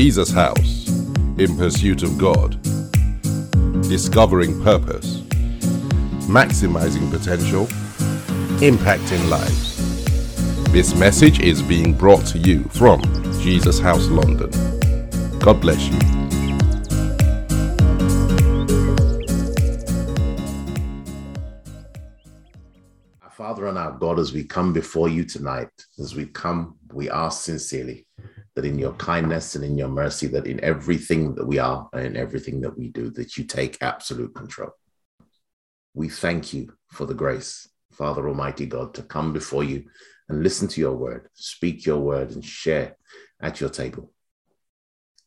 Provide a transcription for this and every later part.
Jesus House in pursuit of God, discovering purpose, maximizing potential, impacting lives. This message is being brought to you from Jesus House London. God bless you. Our Father and our God, as we come before you tonight, as we come, we ask sincerely that in your kindness and in your mercy, that in everything that we are and in everything that we do, that you take absolute control. We thank you for the grace, Father Almighty God, to come before you and listen to your word, speak your word, and share at your table.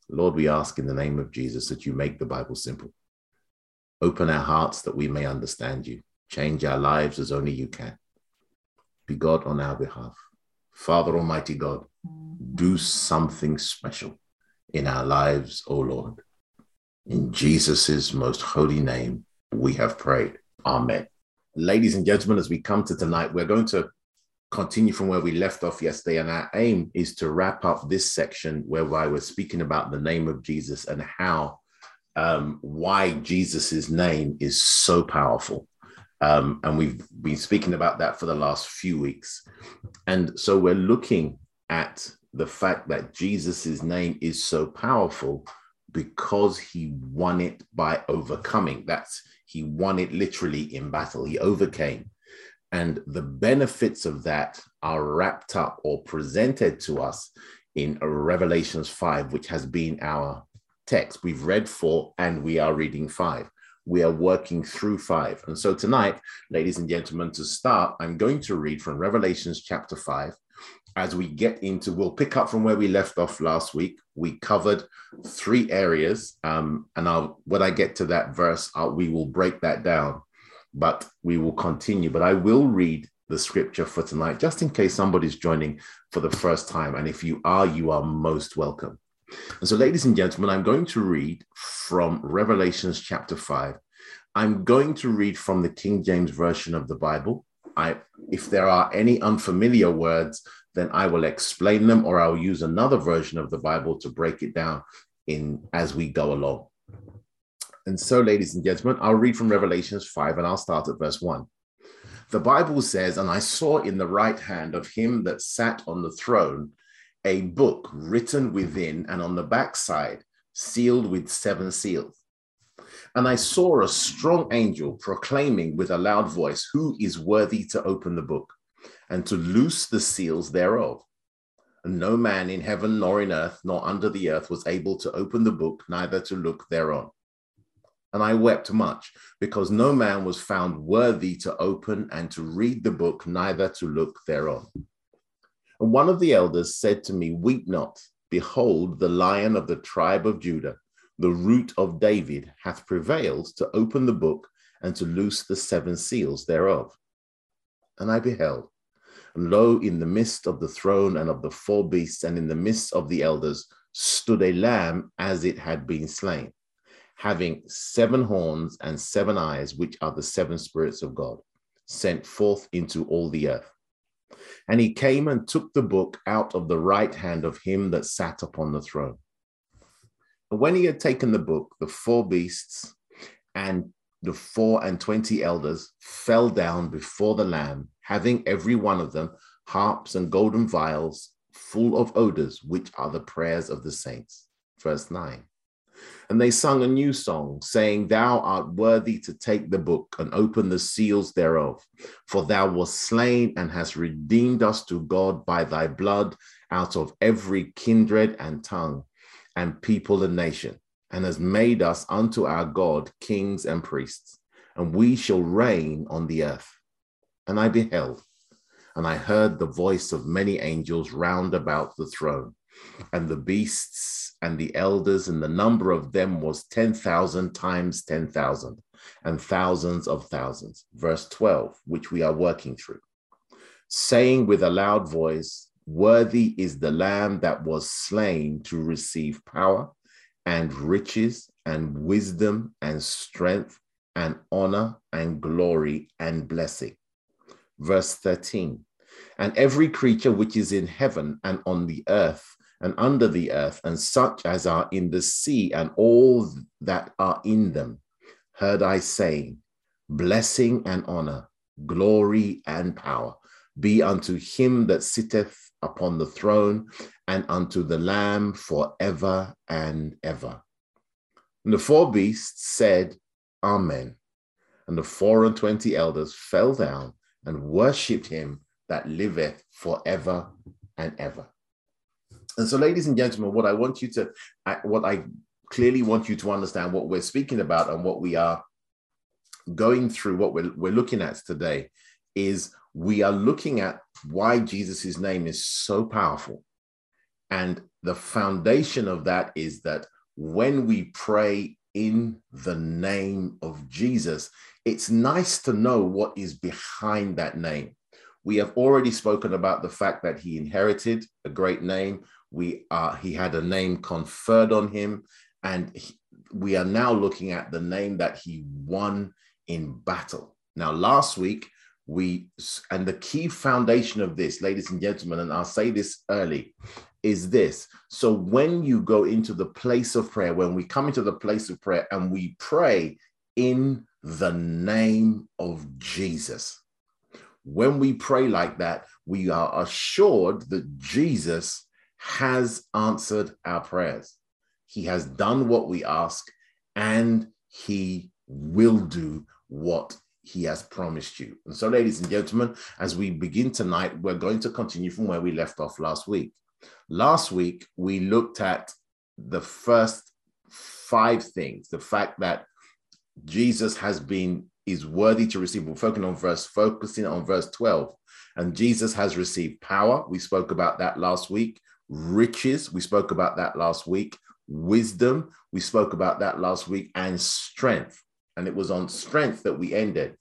Lord, we ask in the name of Jesus that you make the Bible simple. Open our hearts that we may understand you. Change our lives as only you can. Be God on our behalf. Father Almighty God, do something special in our lives, O Lord. In Jesus' most holy name, we have prayed. Amen. Ladies and gentlemen, as we come to tonight, we're going to continue from where we left off yesterday. And our aim is to wrap up this section whereby we're speaking about the name of Jesus and how, um, why Jesus' name is so powerful. Um, and we've been speaking about that for the last few weeks. And so we're looking at the fact that Jesus' name is so powerful because he won it by overcoming. That's he won it literally in battle. He overcame. And the benefits of that are wrapped up or presented to us in Revelations 5, which has been our text. We've read four and we are reading five. We are working through five. And so tonight, ladies and gentlemen, to start, I'm going to read from Revelations chapter 5 as we get into, we'll pick up from where we left off last week. We covered three areas, um, and I'll when I get to that verse, I'll, we will break that down, but we will continue. But I will read the scripture for tonight, just in case somebody's joining for the first time. And if you are, you are most welcome. And so, ladies and gentlemen, I'm going to read from Revelations chapter five. I'm going to read from the King James version of the Bible. I, if there are any unfamiliar words, then I will explain them or I'll use another version of the Bible to break it down in as we go along. And so, ladies and gentlemen, I'll read from Revelations 5 and I'll start at verse 1. The Bible says, And I saw in the right hand of him that sat on the throne a book written within and on the backside, sealed with seven seals. And I saw a strong angel proclaiming with a loud voice, Who is worthy to open the book and to loose the seals thereof? And no man in heaven, nor in earth, nor under the earth was able to open the book, neither to look thereon. And I wept much, because no man was found worthy to open and to read the book, neither to look thereon. And one of the elders said to me, Weep not. Behold, the lion of the tribe of Judah the root of David, hath prevailed to open the book and to loose the seven seals thereof. And I beheld, and lo, in the midst of the throne and of the four beasts, and in the midst of the elders, stood a lamb as it had been slain, having seven horns and seven eyes, which are the seven spirits of God, sent forth into all the earth. And he came and took the book out of the right hand of him that sat upon the throne. And when he had taken the book, the four beasts and the four and twenty elders fell down before the Lamb, having every one of them harps and golden vials full of odors, which are the prayers of the saints. Verse 9. And they sung a new song, saying, Thou art worthy to take the book and open the seals thereof. For thou wast slain and hast redeemed us to God by thy blood out of every kindred and tongue and people and nation, and has made us unto our God kings and priests, and we shall reign on the earth. And I beheld, and I heard the voice of many angels round about the throne, and the beasts and the elders, and the number of them was 10,000 times 10,000, and thousands of thousands. Verse 12, which we are working through, saying with a loud voice, Worthy is the Lamb that was slain to receive power and riches and wisdom and strength and honor and glory and blessing. Verse 13 And every creature which is in heaven and on the earth and under the earth, and such as are in the sea, and all that are in them, heard I saying, Blessing and honor, glory and power be unto him that sitteth upon the throne and unto the Lamb forever and ever. And the four beasts said, Amen. And the four and twenty elders fell down and worshipped him that liveth forever and ever. And so, ladies and gentlemen, what I want you to, what I clearly want you to understand, what we're speaking about and what we are going through, what we're, we're looking at today, is we are looking at why Jesus' name is so powerful. And the foundation of that is that when we pray in the name of Jesus, it's nice to know what is behind that name. We have already spoken about the fact that he inherited a great name. We are he had a name conferred on him, and he, we are now looking at the name that he won in battle. Now, last week we and the key foundation of this, ladies and gentlemen, and I'll say this early, is this. So when you go into the place of prayer, when we come into the place of prayer and we pray in the name of Jesus, when we pray like that, we are assured that Jesus has answered our prayers. He has done what we ask and he will do what he has promised you. And so, ladies and gentlemen, as we begin tonight, we're going to continue from where we left off last week. Last week, we looked at the first five things the fact that Jesus has been is worthy to receive. We're focusing on verse, focusing on verse 12. And Jesus has received power. We spoke about that last week. Riches, we spoke about that last week. Wisdom, we spoke about that last week. And strength. And it was on strength that we ended.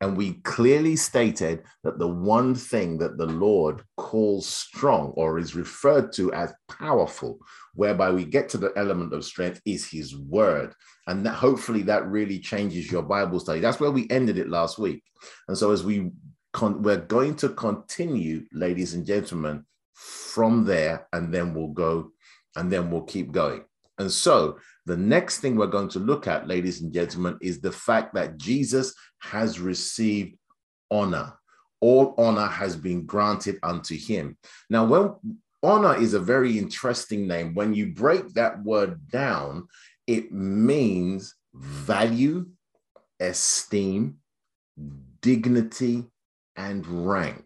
And we clearly stated that the one thing that the Lord calls strong or is referred to as powerful, whereby we get to the element of strength, is his word. And that hopefully that really changes your Bible study. That's where we ended it last week. And so as we con- we're going to continue, ladies and gentlemen, from there, and then we'll go, and then we'll keep going. And so the next thing we're going to look at, ladies and gentlemen, is the fact that Jesus has received honor. All honor has been granted unto him. Now, when honor is a very interesting name, when you break that word down, it means value, esteem, dignity, and rank.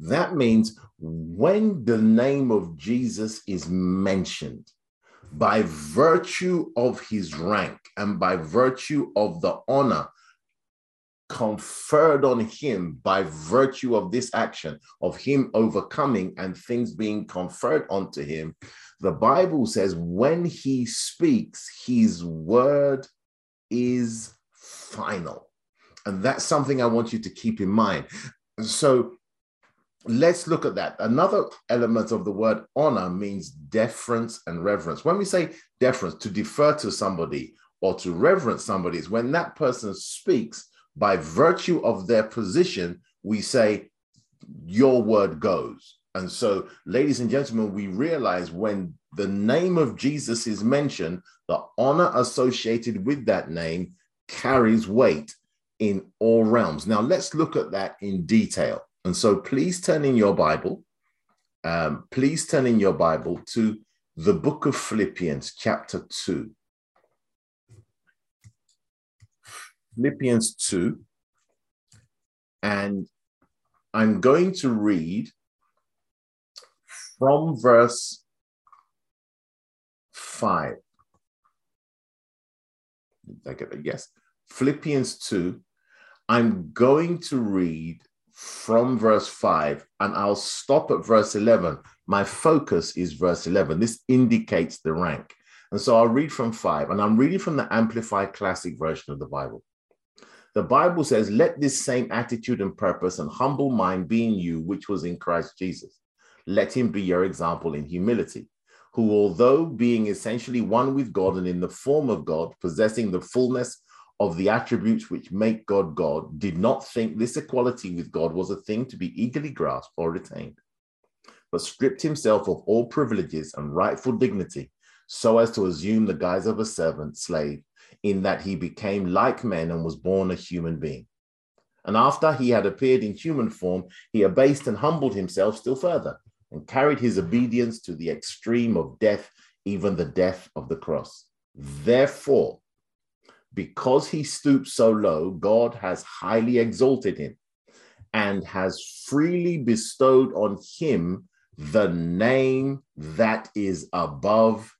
That means when the name of Jesus is mentioned, by virtue of his rank and by virtue of the honor conferred on him by virtue of this action of him overcoming and things being conferred onto him the bible says when he speaks his word is final. And that's something i want you to keep in mind. So let's look at that. Another element of the word honor means deference and reverence. When we say deference, to defer to somebody or to reverence somebody is when that person speaks by virtue of their position, we say, Your word goes. And so, ladies and gentlemen, we realize when the name of Jesus is mentioned, the honor associated with that name carries weight in all realms. Now, let's look at that in detail. And so please turn in your Bible. Um, please turn in your Bible to the book of Philippians, chapter 2. Philippians 2. And I'm going to read from verse 5. Did I get that? Yes. Philippians 2. I'm going to read from verse 5 and I'll stop at verse 11. My focus is verse 11. This indicates the rank. And so I'll read from 5 and I'm reading from the Amplified Classic version of the Bible. The Bible says, Let this same attitude and purpose and humble mind be in you, which was in Christ Jesus. Let him be your example in humility, who, although being essentially one with God and in the form of God, possessing the fullness of the attributes which make God God, did not think this equality with God was a thing to be eagerly grasped or retained, but stripped himself of all privileges and rightful dignity, so as to assume the guise of a servant, slave, in that he became like men and was born a human being. And after he had appeared in human form, he abased and humbled himself still further and carried his obedience to the extreme of death, even the death of the cross. Therefore, because he stooped so low, God has highly exalted him and has freely bestowed on him the name that is above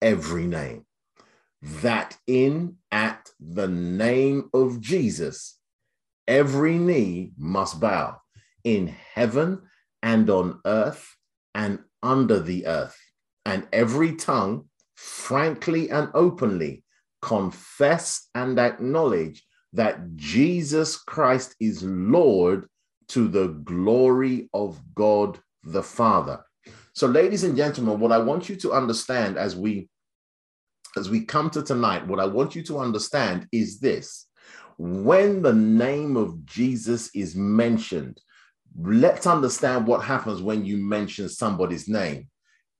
every name. That in at the name of Jesus, every knee must bow in heaven and on earth and under the earth, and every tongue frankly and openly confess and acknowledge that Jesus Christ is Lord to the glory of God the Father. So ladies and gentlemen, what I want you to understand as we as we come to tonight, what I want you to understand is this when the name of Jesus is mentioned, let's understand what happens when you mention somebody's name.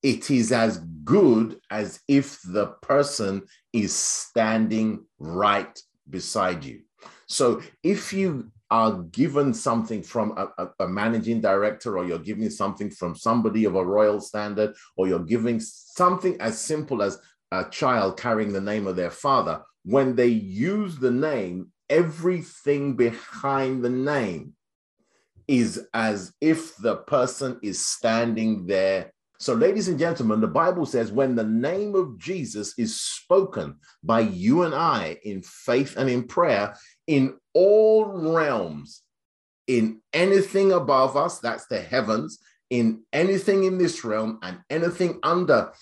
It is as good as if the person is standing right beside you. So if you are given something from a, a, managing director, or you're giving something from somebody of a royal standard, or you're giving something as simple as a child carrying the name of their father, when they use the name, everything behind the name is as if the person is standing there. So, ladies and gentlemen, the Bible says when the name of Jesus is spoken by you and I in faith and in prayer, in all realms, in anything above us, that's the heavens, in anything in this realm, and anything under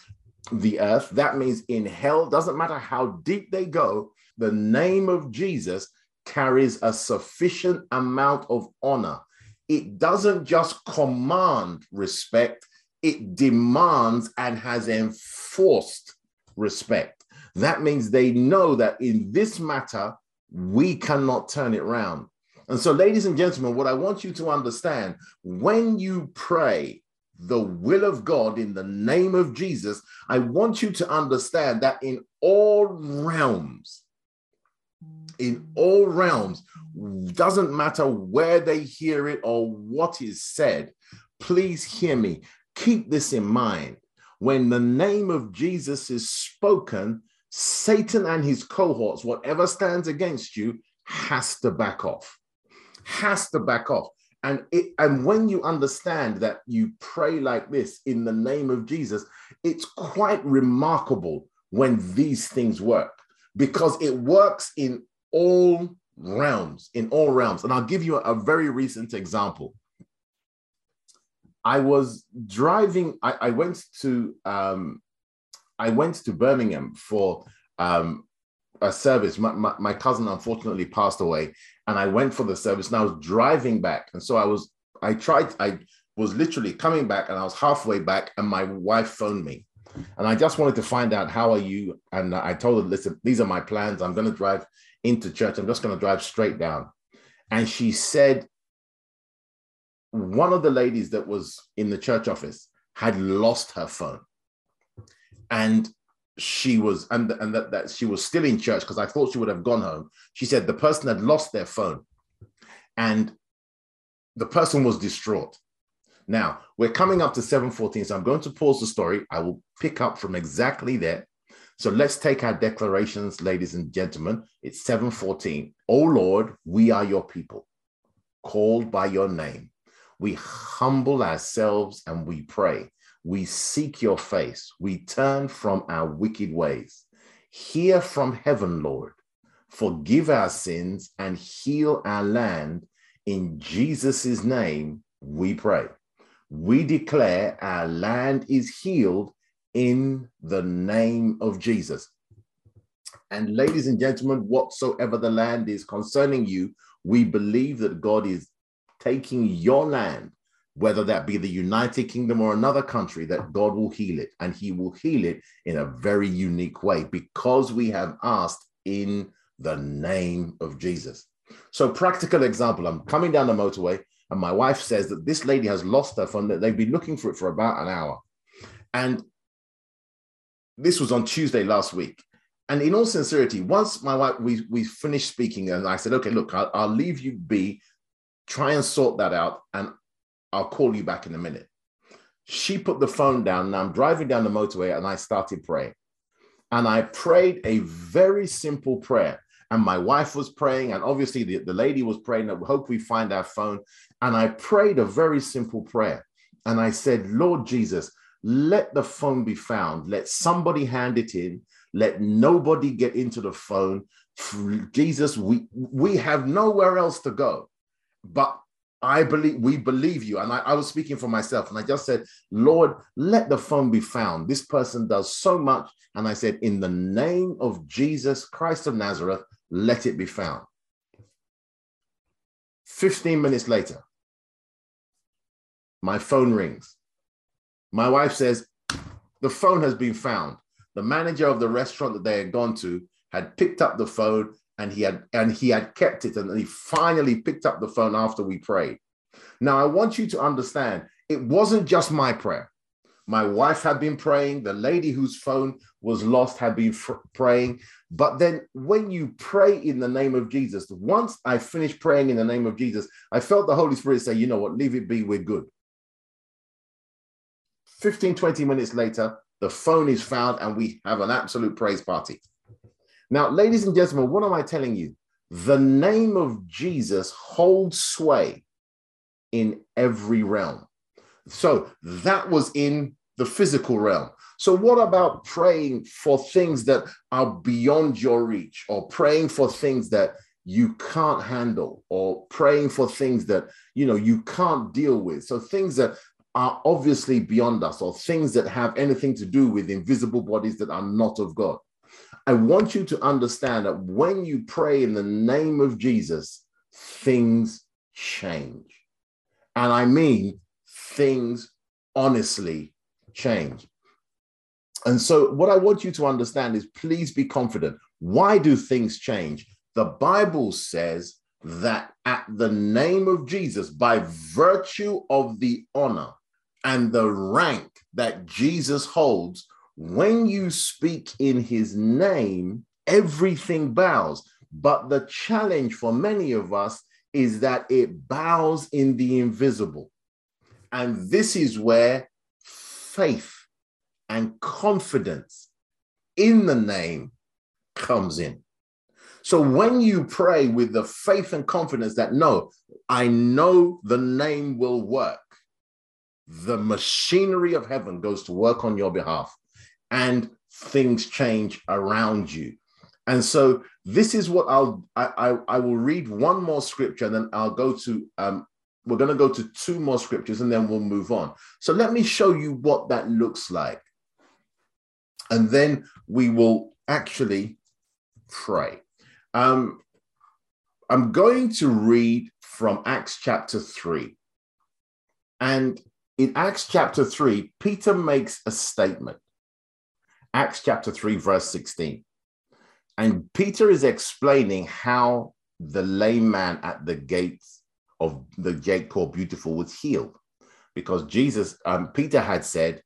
the earth, that means in hell, doesn't matter how deep they go, the name of Jesus carries a sufficient amount of honor. It doesn't just command respect, it demands and has enforced respect. That means they know that in this matter, we cannot turn it around. And so, ladies and gentlemen, what I want you to understand when you pray the will of God in the name of Jesus, I want you to understand that in all realms, in all realms, doesn't matter where they hear it or what is said. Please hear me. Keep this in mind. When the name of Jesus is spoken, Satan and his cohorts, whatever stands against you, has to back off. Has to back off. And it, and when you understand that you pray like this in the name of Jesus, it's quite remarkable when these things work because it works in all realms, in all realms. And I'll give you a, a very recent example. I was driving, I, I went to um, I went to Birmingham for um, a service. My, my, my, cousin unfortunately passed away, and I went for the service. And I was driving back, and so I was. I tried. I was literally coming back, and I was halfway back, and my wife phoned me, and I just wanted to find out how are you. And I told her, listen, these are my plans. I'm going to drive into church. I'm just going to drive straight down. And she said, one of the ladies that was in the church office had lost her phone. And she was, and, and that, that she was still in church because I thought she would have gone home. She said the person had lost their phone and the person was distraught. Now we're coming up to 714, so I'm going to pause the story. I will pick up from exactly there so let's take our declarations, ladies and gentlemen. It's 714. Oh Lord, we are your people, called by your name. We humble ourselves and we pray. We seek your face. We turn from our wicked ways. Hear from heaven, Lord. Forgive our sins and heal our land. In Jesus' name, we pray. We declare our land is healed in the name of Jesus. And ladies and gentlemen, whatsoever the land is concerning you, we believe that God is taking your land, whether that be the United Kingdom or another country, that God will heal it. And He will heal it in a very unique way because we have asked in the name of Jesus. So, practical example I'm coming down the motorway, And my wife says that this lady has lost her phone, that they've been looking for it for about an hour. And this was on Tuesday last week. And in all sincerity, once my wife, we, we finished speaking, and I said, okay, look, I'll, I'll leave you be, try and sort that out, and I'll call you back in a minute. She put the phone down, and I'm driving down the motorway, and I started praying. And I prayed a very simple prayer. And my wife was praying, and obviously the, the lady was praying that we hope we find our phone. And I prayed a very simple prayer. And I said, Lord Jesus, let the phone be found. Let somebody hand it in. Let nobody get into the phone. Jesus, we, we have nowhere else to go. But I believe we believe you. And I, I, was speaking for myself, and I just said, Lord, let the phone be found. This person does so much. And I said, In the name of Jesus Christ of Nazareth, let it be found. 15 minutes later, my phone rings. My wife says, The phone has been found the manager of the restaurant that they had gone to had picked up the phone and he had and he had kept it and he finally picked up the phone after we prayed. Now i want you to understand it wasn't just my prayer. My wife had been praying the lady whose phone was lost had been fr- praying. But then when you pray in the name of jesus once i finished praying in the name of jesus i felt the holy spirit say you know what? Leave it be we're good. 15 20 minutes later the phone is found, and we have an absolute praise party. Now, ladies and gentlemen, what am I telling you? The name of Jesus holds sway in every realm. So that was in the physical realm. So, what about praying for things that are beyond your reach, or praying for things that you can't handle, or praying for things that you know you can't deal with? So, things that are obviously beyond us or things that have anything to do with invisible bodies that are not of God. I want you to understand that when you pray in the name of Jesus, things change. And I mean, things honestly change. And so, what I want you to understand is please be confident. Why do things change? The Bible says that at the name of Jesus, by virtue of the honor and the rank that Jesus holds, when you speak in his name, everything bows. But the challenge for many of us is that it bows in the invisible. And this is where faith and confidence in the name comes in. So when you pray with the faith and confidence that, no, I know the name will work, the machinery of heaven goes to work on your behalf and things change around you. And so this is what I'll I, I, I will read one more scripture and then I'll go to um we're going to go to two more scriptures and then we'll move on. So let me show you what that looks like. And then we will actually pray. Um, I'm going to read from Acts chapter 3. And in Acts chapter 3, Peter makes a statement. Acts chapter 3, verse 16. And Peter is explaining how the lame man at the gates of the gate called Beautiful was healed. Because Jesus, um, Peter had said,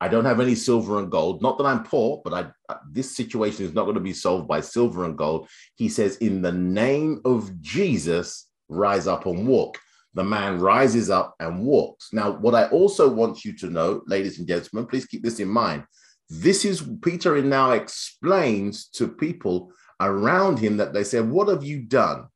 I don't have any silver and gold. Not that I'm poor, but I, uh, this situation is not going to be solved by silver and gold. He says, In the name of Jesus, rise up and walk the man rises up and walks. Now, what I also want you to know, ladies and gentlemen, please keep this in mind. This is Peter now explains to people around him that they said, What have you done?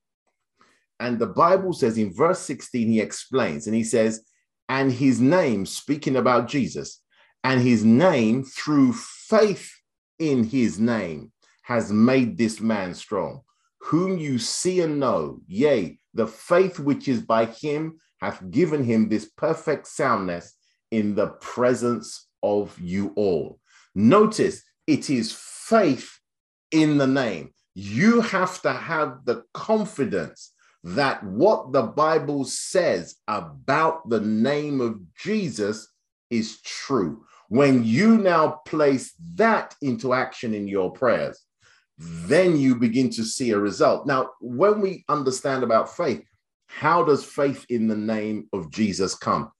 And the Bible says in verse 16, he explains and he says, And his name, speaking about Jesus, and his name through faith in his name has made this man strong, whom you see and know, yea, the faith which is by him hath given him this perfect soundness in the presence of you all. Notice it is faith in the name. You have to have the confidence that what the Bible says about the name of Jesus is true. When you now place that into action in your prayers, then you begin to see a result. Now, when we understand about faith, How does faith in the name of Jesus come?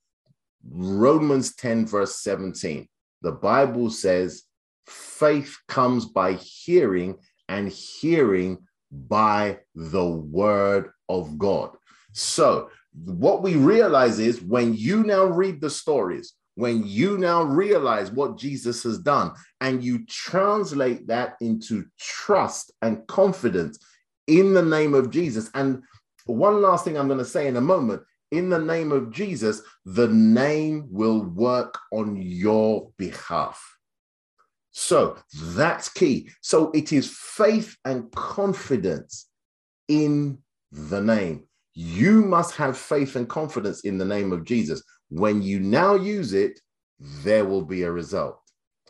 Romans 10, verse 17. The Bible says, faith comes by hearing, and hearing by the word of God. So, what we realize is when you now read the stories, when you now realize what Jesus has done, and you translate that into trust and confidence in the name of Jesus. And one last thing I'm going to say in a moment in the name of Jesus, the name will work on your behalf. So that's key. So it is faith and confidence in the name. You must have faith and confidence in the name of Jesus. When you now use it, there will be a result.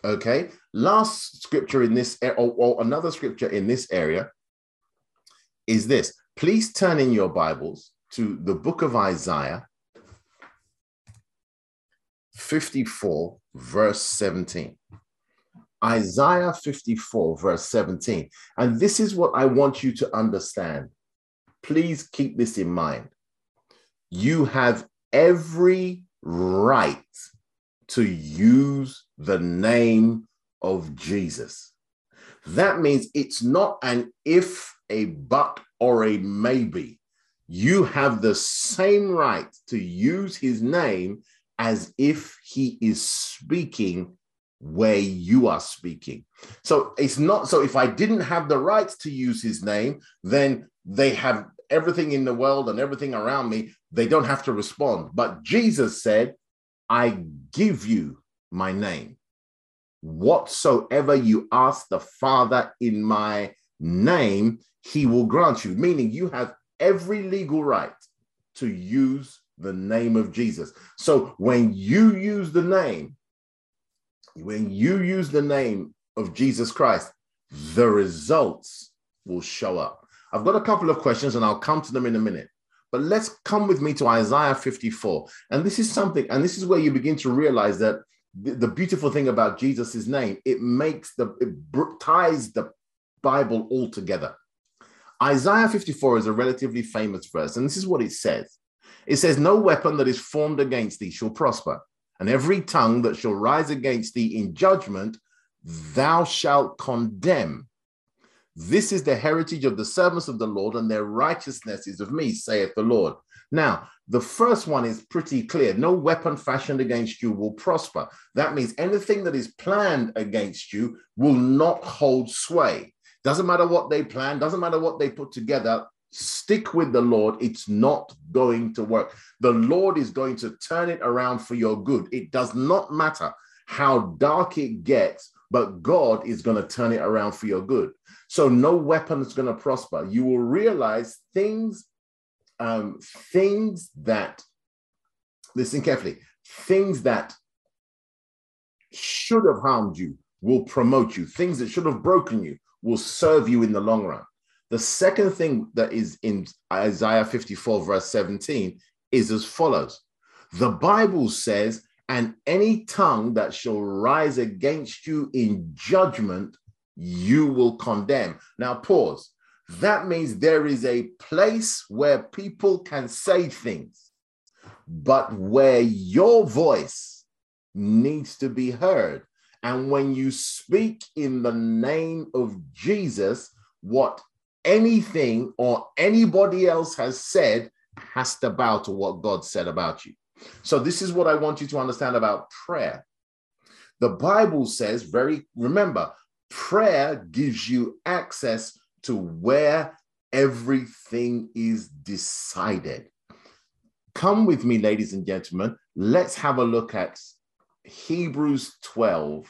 Okay. Last scripture in this, eh, or, or another scripture in this area is this. Please turn in your Bibles to the book of Isaiah 54, verse 17. Isaiah 54, verse 17. And this is what I want you to understand. Please keep this in mind. You have every right to use the name of Jesus. That means it's not an if, a but, or a maybe you have the same right to use his name as if he is speaking where you are speaking. So it's not so if I didn't have the right to use his name, then they have everything in the world and everything around me, they don't have to respond. But Jesus said, I give you my name. Whatsoever you ask the Father in my name, he will grant you, meaning you have every legal right to use the name of Jesus. So when you use the name, when you use the name of Jesus Christ, the results will show up. I've got a couple of questions and I'll come to them in a minute. But let's come with me to Isaiah 54. And this is something, and this is where you begin to realize that the, beautiful thing about Jesus' name, it makes the, it ties the Bible all together. Isaiah 54 is a relatively famous verse, and this is what it says it says, No weapon that is formed against thee shall prosper, and every tongue that shall rise against thee in judgment, thou shalt condemn. This is the heritage of the servants of the Lord, and their righteousness is of me, saith the Lord. Now, the first one is pretty clear. No weapon fashioned against you will prosper. That means anything that is planned against you will not hold sway. Doesn't matter what they plan, doesn't matter what they put together. Stick with the Lord. It's not going to work. The Lord is going to turn it around for your good. It does not matter how dark it gets, but God is going to turn it around for your good. So no weapon is going to prosper. You will realize things, um, things that, listen carefully, things that should have harmed you will promote you. Things that should have broken you will serve you in the long run. The second thing that is in Isaiah 54, verse 17, is as follows The Bible says, And any tongue that shall rise against you in judgment, you will condemn. Now, pause. That means there is a place where people can say things, but where your voice needs to be heard and when you speak in the name of Jesus, what anything or anybody else has said has to bow to what God said about you. So, this is what I want you to understand about prayer. The Bible says, very remember, prayer gives you access to where everything is decided. Come with me, ladies and gentlemen. Let's have a look at Hebrews 12,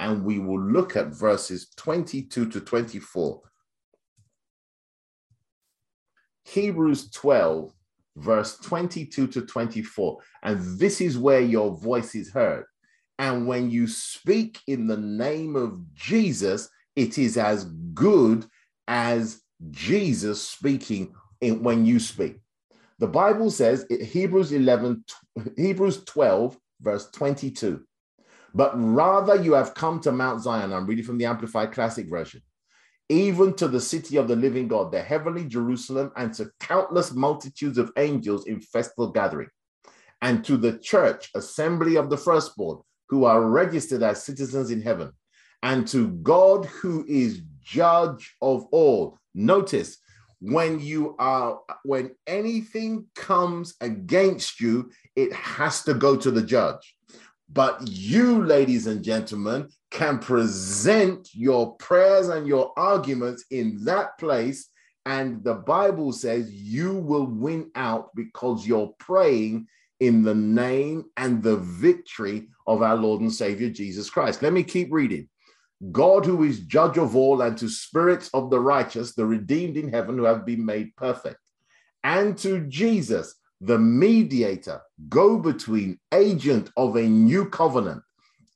and we will look at verses 22 to 24. Hebrews 12, verse 22 to 24. And this is where your voice is heard. And when you speak in the name of Jesus, it is as good as Jesus speaking in, when you speak. The Bible says, Hebrews 11, Hebrews 12, verse 22. But rather you have come to Mount Zion. I'm reading from the Amplified Classic Version. even to the city of the living God, the heavenly Jerusalem, and to countless multitudes of angels in festal gathering, and to the church, assembly of the firstborn, who are registered as citizens in heaven, and to God who is judge of all. Notice when you are when anything comes against you, it has to go to the judge. But you, ladies and gentlemen, can present your prayers and your arguments in that place. And the Bible says you will win out because you're praying in the name and the victory of our Lord and Savior Jesus Christ. Let me keep reading. God, who is judge of all, and to spirits of the righteous, the redeemed in heaven who have been made perfect, and to Jesus, the mediator, go between agent of a new covenant,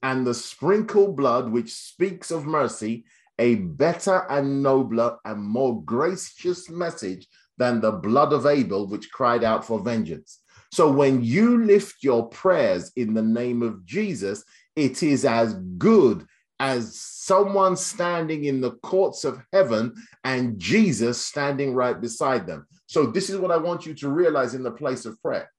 and the sprinkled blood which speaks of mercy, a better and nobler and more gracious message than the blood of Abel, which cried out for vengeance. So when you lift your prayers in the name of Jesus, it is as good as someone standing in the courts of heaven and Jesus standing right beside them. So, this is what I want you to realize in the place of prayer.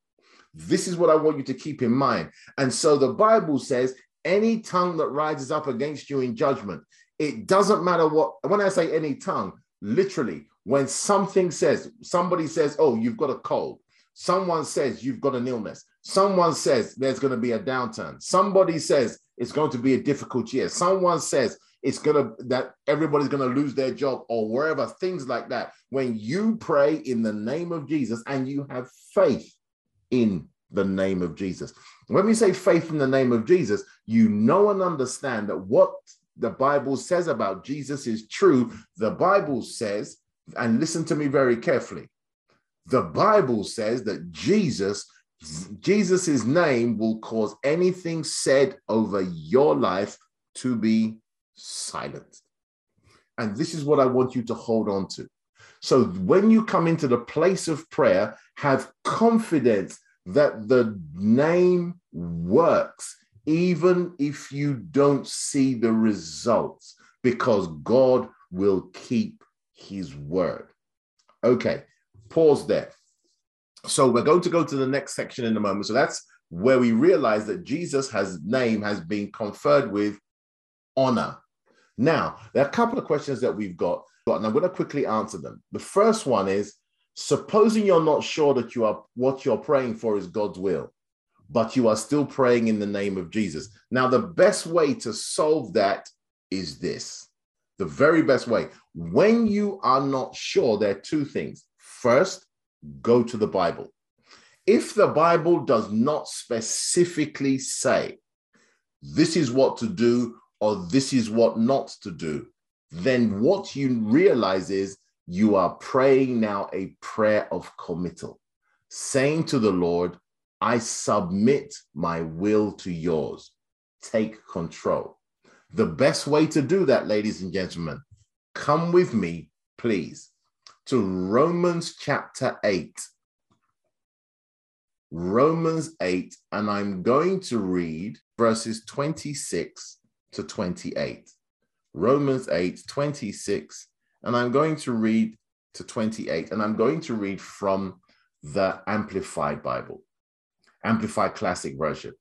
This is what I want you to keep in mind. And so, the Bible says, any tongue that rises up against you in judgment, it doesn't matter what, when I say any tongue, literally, when something says, somebody says, oh, you've got a cold, someone says you've got an illness, someone says there's going to be a downturn, somebody says it's going to be a difficult year. Someone says it's gonna that everybody's gonna lose their job or wherever, things like that. When you pray in the name of Jesus and you have faith in the name of Jesus. When we say faith in the name of Jesus, you know and understand that what the Bible says about Jesus is true. The Bible says, and listen to me very carefully. The Bible says that Jesus Jesus' name will cause anything said over your life to be silenced. And this is what I want you to hold on to. So when you come into the place of prayer, have confidence that the name works, even if you don't see the results, because God will keep his word. Okay, pause there. So we're going to go to the next section in a moment. So that's where we realize that Jesus has name has been conferred with honor. Now, there are a couple of questions that we've got, and I'm going to quickly answer them. The first one is supposing you're not sure that you are what you're praying for is God's will, but you are still praying in the name of Jesus. Now, the best way to solve that is this. The very best way. When you are not sure, there are two things. First, go to the Bible. If the Bible does not specifically say this is what to do or this is what not to do, then what you realize is you are praying now a prayer of committal, saying to the Lord, I submit my will to yours. Take control. The best way to do that, ladies and gentlemen, come with me, please, to Romans chapter 8. Romans 8, and I'm going to read verses 26 to 28. Romans 8, 26, and I'm going to read to 28, and I'm going to read from the Amplified Bible, Amplified Classic Version.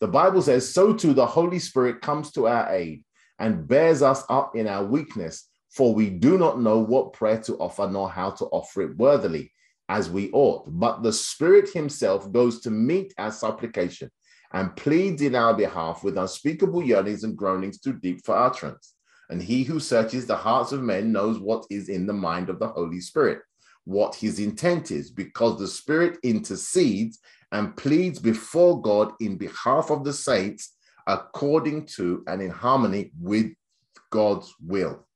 The Bible says, So too the Holy Spirit comes to our aid and bears us up in our weakness for we do not know what prayer to offer nor how to offer it worthily as we ought. But the Spirit Himself goes to meet our supplication and pleads in our behalf with unspeakable yearnings and groanings too deep for utterance. And He who searches the hearts of men knows what is in the mind of the Holy Spirit, what His intent is, because the Spirit intercedes and pleads before God in behalf of the saints according to and in harmony with God's will.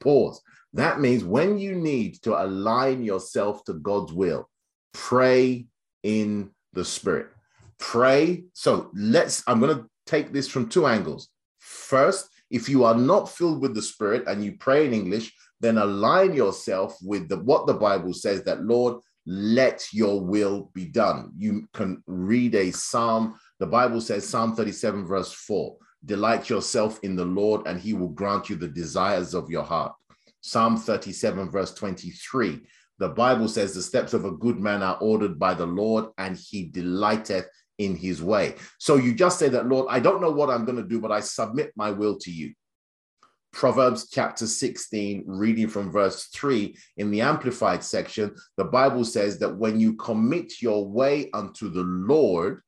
Pause. That means when you need to align yourself to God's will, pray in the Spirit. Pray. So let's, I'm going to take this from two angles. First, if you are not filled with the Spirit and you pray in English, then align yourself with the, what the Bible says that, Lord, let your will be done. You can read a psalm. The Bible says, Psalm 37, verse 4 Delight yourself in the Lord, and he will grant you the desires of your heart. Psalm 37, verse 23. The Bible says the steps of a good man are ordered by the Lord, and he delighteth in his way. So you just say that, Lord, I don't know what I'm going to do, but I submit my will to you. Proverbs chapter 16, reading from verse 3 in the Amplified section, the Bible says that when you commit your way unto the Lord,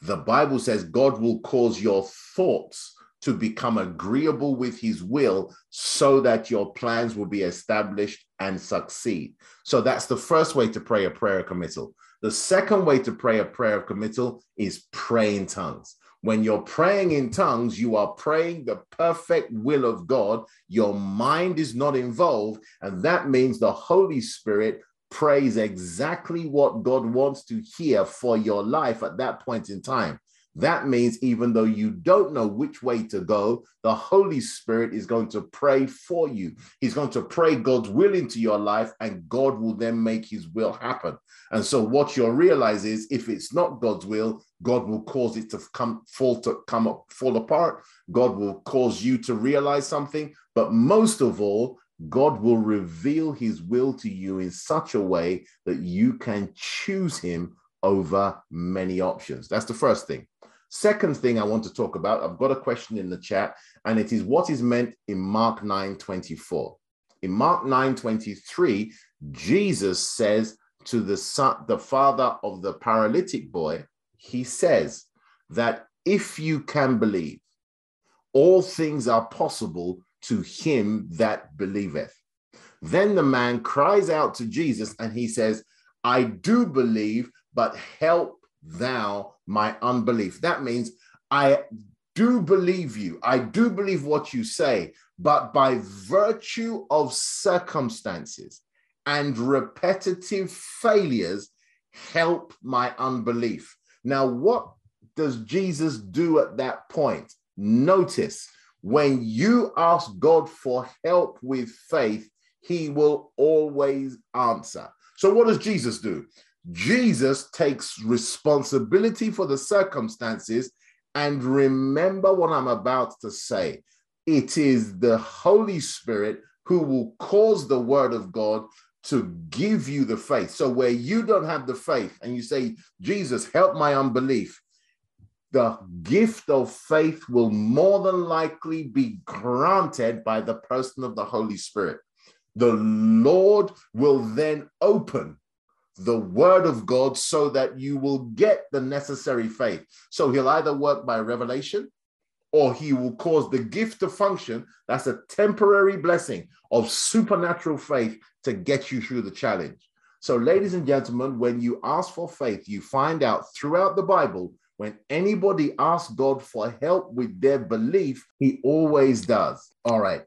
the Bible says God will cause your thoughts to become agreeable with his will so that your plans will be established and succeed. So that's the first way to pray a prayer of committal. The second way to pray a prayer of committal is pray in tongues. When you're praying in tongues, you are praying the perfect will of God. Your mind is not involved. And that means the Holy Spirit prays exactly what God wants to hear for your life at that point in time. That means even though you don't know which way to go, the Holy Spirit is going to pray for you. He's going to pray God's will into your life, and God will then make his will happen. And so, what you'll realize is if it's not God's will, God will cause it to come fall to come up, fall apart. God will cause you to realize something. But most of all, God will reveal his will to you in such a way that you can choose him over many options. That's the first thing. Second thing I want to talk about, I've got a question in the chat, and it is what is meant in Mark 9 24. In Mark 9 23, Jesus says to the son, the father of the paralytic boy, he says that if you can believe, all things are possible to him that believeth. Then the man cries out to Jesus and he says, I do believe, but help thou my unbelief. That means I do believe you. I do believe what you say, but by virtue of circumstances and repetitive failures, help my unbelief. Now, what does Jesus do at that point? Notice when you ask God for help with faith, he will always answer. So, what does Jesus do? Jesus takes responsibility for the circumstances. And remember what I'm about to say it is the Holy Spirit who will cause the word of God to give you the faith. So, where you don't have the faith and you say, Jesus, help my unbelief, the gift of faith will more than likely be granted by the person of the Holy Spirit. The Lord will then open the word of God so that you will get the necessary faith. So he'll either work by revelation or he will cause the gift to function. That's a temporary blessing of supernatural faith to get you through the challenge. So, ladies and gentlemen, when you ask for faith, you find out throughout the Bible when anybody asks God for help with their belief, he always does. All right.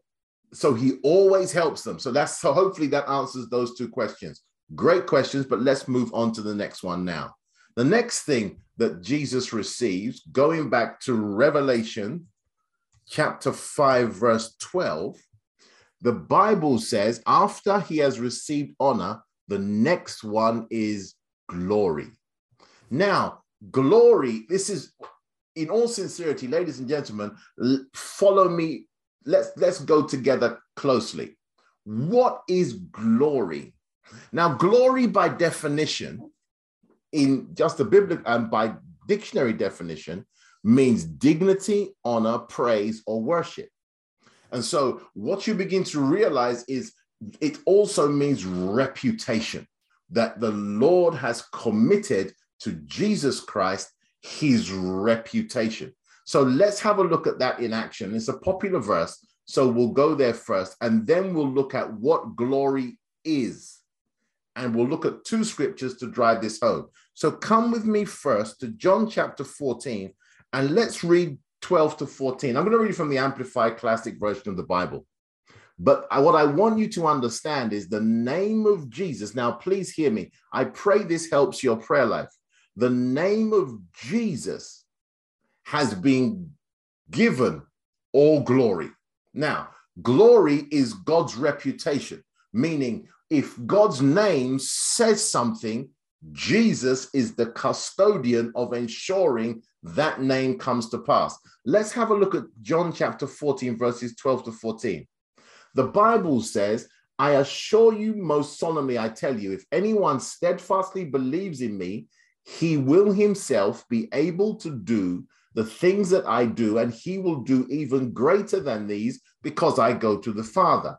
So he always helps them. So that's so hopefully that answers those two questions. Great questions, but let's move on to the next one now. The next thing that Jesus receives, going back to Revelation chapter 5, verse 12, the Bible says, after he has received honor, the next one is glory. Now, glory, this is in all sincerity, ladies and gentlemen, follow me. Let's let's go together closely. What is glory? Now, glory by definition, in just the biblical and um, by dictionary definition, means dignity, honor, praise, or worship. And so, what you begin to realize is it also means reputation that the Lord has committed to Jesus Christ his reputation. So, let's have a look at that in action. It's a popular verse. So, we'll go there first, and then we'll look at what glory is and we'll look at two scriptures to drive this home. So come with me first to John chapter 14, and let's read 12 to 14. I'm going to read from the Amplified Classic Version of the Bible. But what I want you to understand is the name of Jesus. Now, please hear me. I pray this helps your prayer life. The name of Jesus has been given all glory. Now, glory is God's reputation, meaning if God's name says something, Jesus is the custodian of ensuring that name comes to pass. Let's have a look at John chapter 14, verses 12 to 14. The Bible says, I assure you most solemnly, I tell you, if anyone steadfastly believes in me, he will himself be able to do the things that I do, and he will do even greater than these because I go to the Father.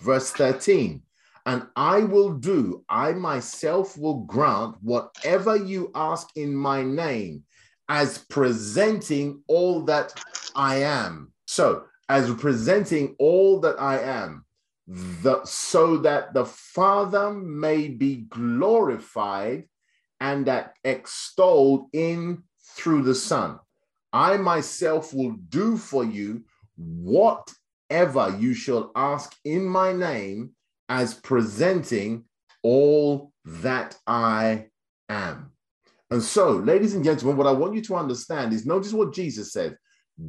Verse 13, and I will do, I myself will grant whatever you ask in my name as presenting all that I am. So, as presenting all that I am, the, so that the Father may be glorified and that extolled in through the Son. I myself will do for you whatever you shall ask in my name as presenting all that I am. And so, ladies and gentlemen, what I want you to understand is notice what Jesus said.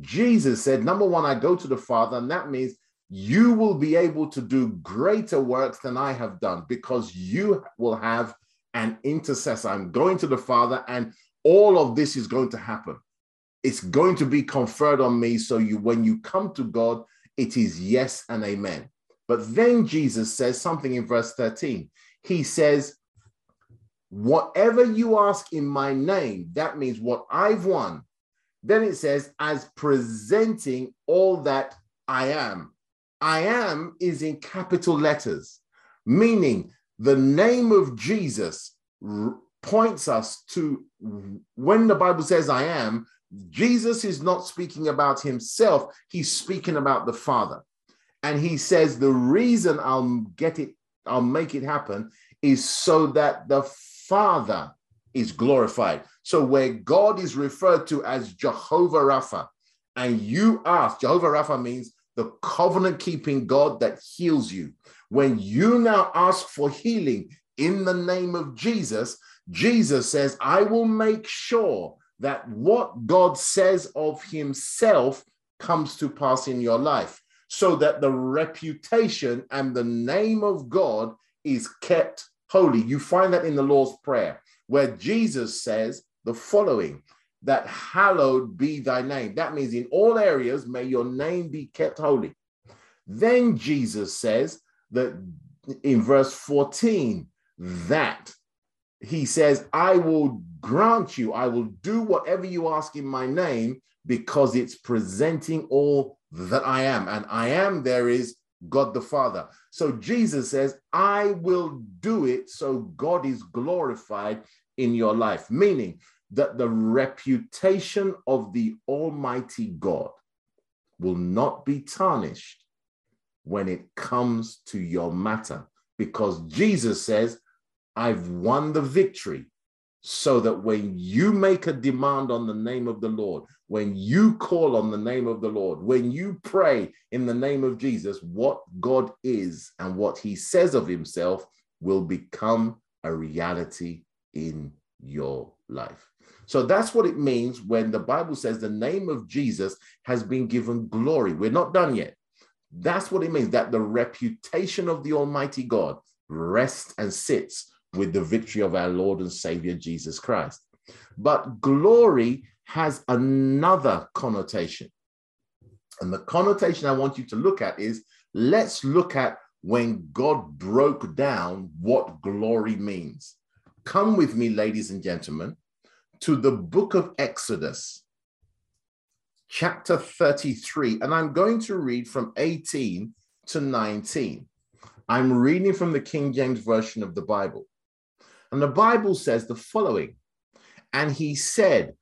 Jesus said, number one, I go to the Father, and that means you will be able to do greater works than I have done because you will have an intercessor. I'm going to the Father, and all of this is going to happen. It's going to be conferred on me. So you, when you come to God, it is yes and amen. But then Jesus says something in verse 13. He says, Whatever you ask in my name, that means what I've won. Then it says, as presenting all that I am. I am is in capital letters, meaning the name of Jesus points us to when the Bible says I am, Jesus is not speaking about himself, he's speaking about the Father. And he says, The reason I'll get it, I'll make it happen is so that the Father is glorified. So, where God is referred to as Jehovah Rapha, and you ask, Jehovah Rapha means the covenant keeping God that heals you. When you now ask for healing in the name of Jesus, Jesus says, I will make sure that what God says of himself comes to pass in your life so that the reputation and the name of God is kept holy. You find that in the Lord's Prayer, where Jesus says the following that hallowed be thy name. That means in all areas, may your name be kept holy. Then Jesus says that in verse 14, that he says, I will grant you, I will do whatever you ask in my name because it's presenting all that I am. And I am there is God the Father. So Jesus says, I will do it so God is glorified in your life, meaning that the reputation of the Almighty God will not be tarnished when it comes to your matter, because Jesus says, I've won the victory so that when you make a demand on the name of the Lord, when you call on the name of the Lord, when you pray in the name of Jesus, what God is and what he says of himself will become a reality in your life. So that's what it means when the Bible says the name of Jesus has been given glory. We're not done yet. That's what it means that the reputation of the Almighty God rests and sits with the victory of our Lord and Savior Jesus Christ. But glory has another connotation. And the connotation I want you to look at is let's look at when God broke down what glory means. Come with me, ladies and gentlemen, to the book of Exodus, chapter 33. And I'm going to read from 18 to 19. I'm reading from the King James Version of the Bible. And the Bible says the following And he said,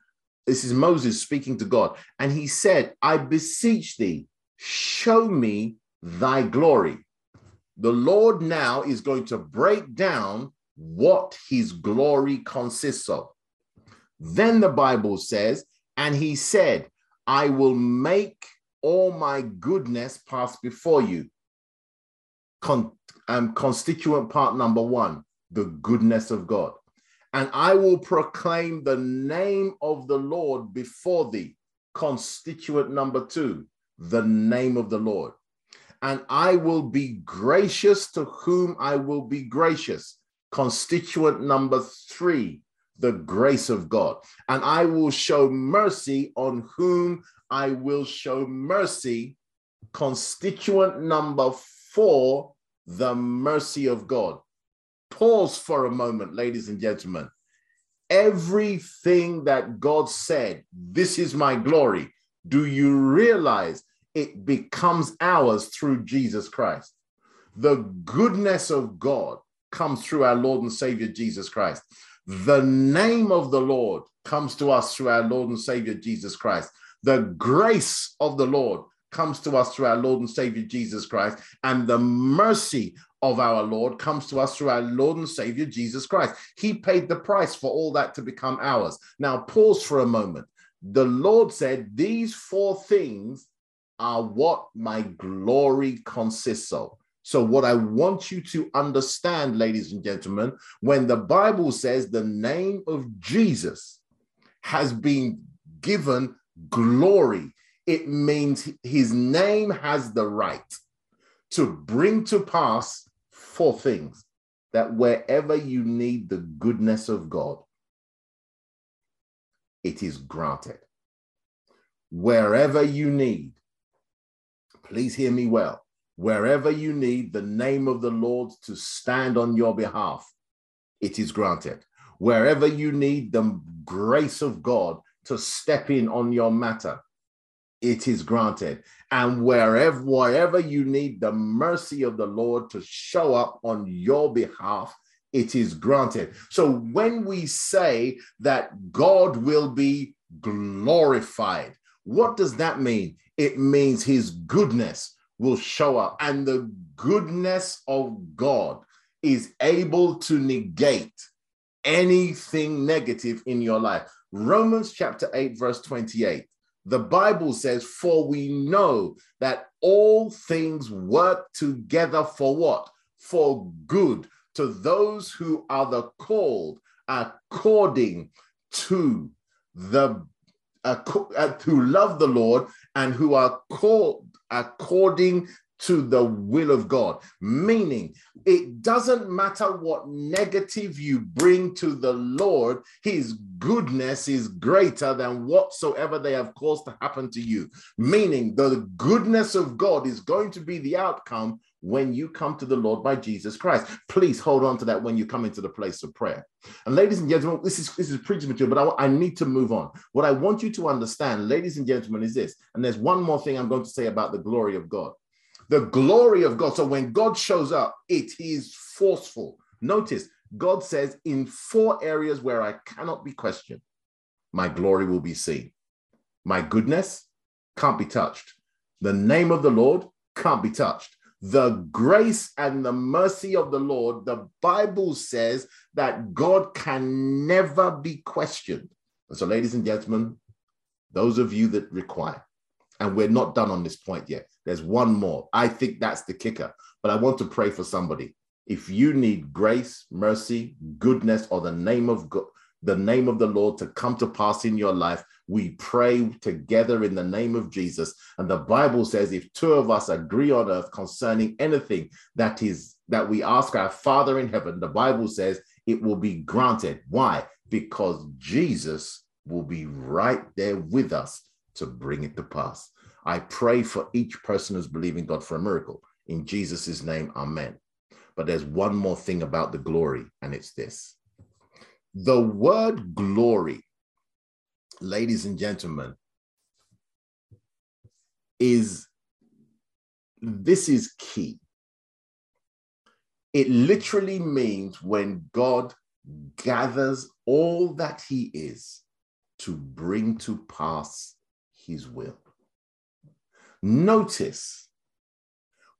This is Moses speaking to God, and he said, I beseech thee, show me thy glory. The Lord now is going to break down what his glory consists of. Then the Bible says, and he said, I will make all my goodness pass before you. Con- um, constituent part number one the goodness of God. And I will proclaim the name of the Lord before thee. Constituent number two, the name of the Lord. And I will be gracious to whom I will be gracious. Constituent number three, the grace of God. And I will show mercy on whom I will show mercy. constituent number four, the mercy of God. Pause for a moment, ladies and gentlemen. Everything that God said, this is my glory. Do you realize it becomes ours through Jesus Christ? The goodness of God comes through our Lord and Savior Jesus Christ. The name of the Lord comes to us through our Lord and Savior Jesus Christ. The grace of the Lord comes to us through our Lord and Savior Jesus Christ. And the mercy of our Lord comes to us through our Lord and Savior Jesus Christ. He paid the price for all that to become ours. Now, pause for a moment. The Lord said, These four things are what my glory consists of. So, what I want you to understand, ladies and gentlemen, when the Bible says the name of Jesus has been given glory, it means his name has the right to bring to pass four things that wherever you need the goodness of God, it is granted. Wherever you need, please hear me well, wherever you need the name of the Lord to stand on your behalf, it is granted. Wherever you need the grace of God to step in on your matter, it is granted. And wherever, wherever you need the mercy of the Lord to show up on your behalf, it is granted. So when we say that God will be glorified, what does that mean? It means his goodness will show up, and the goodness of God is able to negate anything negative in your life. Romans chapter 8, verse 28 the Bible says, For we know that all things work together for what? For good to those who are the called according to the uh, who love the Lord and who are called according to the will of God. Meaning, it doesn't matter what negative you bring to the Lord, His goodness is greater than whatsoever they have caused to happen to you. Meaning, the goodness of God is going to be the outcome when you come to the Lord by Jesus Christ. Please hold on to that when you come into the place of prayer. And ladies and gentlemen, this is this is preaching material, but I, I need to move on. What I want you to understand, ladies and gentlemen, is this. And there's one more thing I'm going to say about the glory of God the glory of God. So when God shows up, it is forceful. Notice God says, in four areas where I cannot be questioned, my glory will be seen. My goodness can't be touched. The name of the Lord can't be touched. The grace and the mercy of the Lord, the Bible says that God can never be questioned. So, ladies and gentlemen, those of you that require, and we're not done on this point yet. There's one more. I think that's the kicker. But I want to pray for somebody. If you need grace, mercy, goodness, or the name of God, the name of the Lord to come to pass in your life, we pray together in the name of Jesus. And the Bible says, if two of us agree on earth concerning anything that is that we ask our Father in heaven, the Bible says it will be granted. Why? Because Jesus will be right there with us to bring it to pass. I pray for each person who's believing God for a miracle. In Jesus' name, amen. But there's one more thing about the glory, and it's this the word glory, ladies and gentlemen, is this is key. It literally means when God gathers all that he is to bring to pass his will. Notice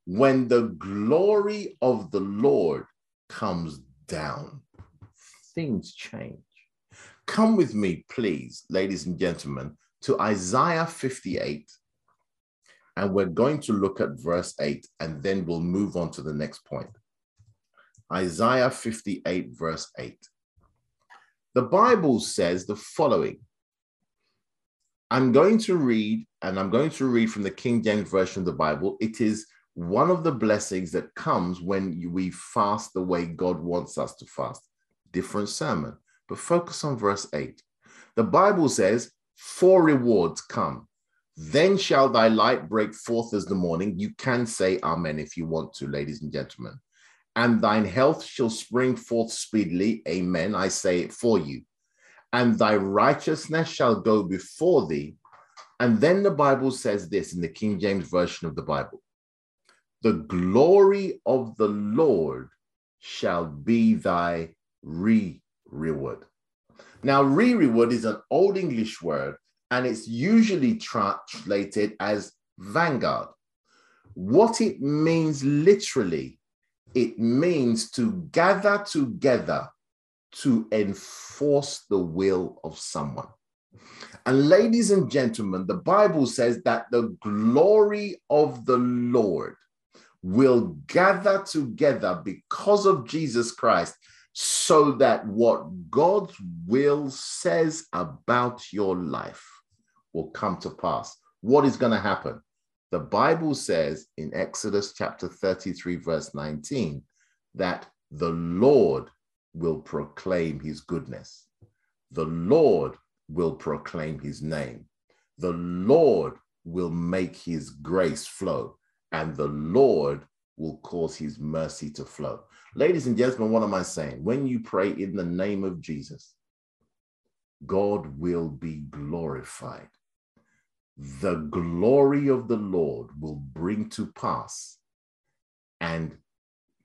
when the glory of the Lord comes down, things change. Come with me, please, ladies and gentlemen, to Isaiah 58. And we're going to look at verse 8, and then we'll move on to the next point. Isaiah 58, verse 8. The Bible says the following I'm going to read, and I'm going to read from the King James Version of the Bible. It is one of the blessings that comes when we fast the way God wants us to fast. Different sermon, but focus on verse 8. The Bible says, Four rewards come. Then shall thy light break forth as the morning. You can say amen if you want to, ladies and gentlemen. And thine health shall spring forth speedily. Amen. I say it for you. And thy righteousness shall go before thee. And then the Bible says this in the King James Version of the Bible The glory of the Lord shall be thy re reward. Now, rereward is an old English word and it's usually translated as vanguard. What it means literally, it means to gather together to enforce the will of someone. And ladies and gentlemen, the Bible says that the glory of the Lord will gather together because of Jesus Christ so that what God's will says about your life will come to pass. What is going to happen? The Bible says in Exodus chapter 33, verse 19, that the Lord will proclaim his goodness. The Lord will proclaim his name. The Lord will make his grace flow, and the Lord will cause his mercy to flow. Ladies and gentlemen, what am I saying? When you pray in the name of Jesus, God will be glorified. The glory of the Lord will bring to pass and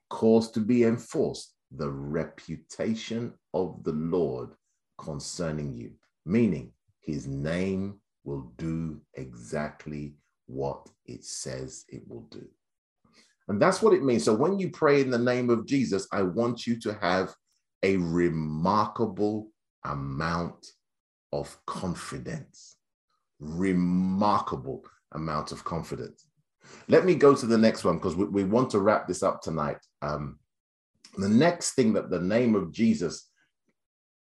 cause to be enforced the reputation of the Lord concerning you, meaning his name will do exactly what it says it will do. And that's what it means. So when you pray in the name of Jesus, I want you to have a remarkable amount of confidence. Remarkable amount of confidence. Let me go to the next one because we, we, want to wrap this up tonight. Um, the next thing that the name of Jesus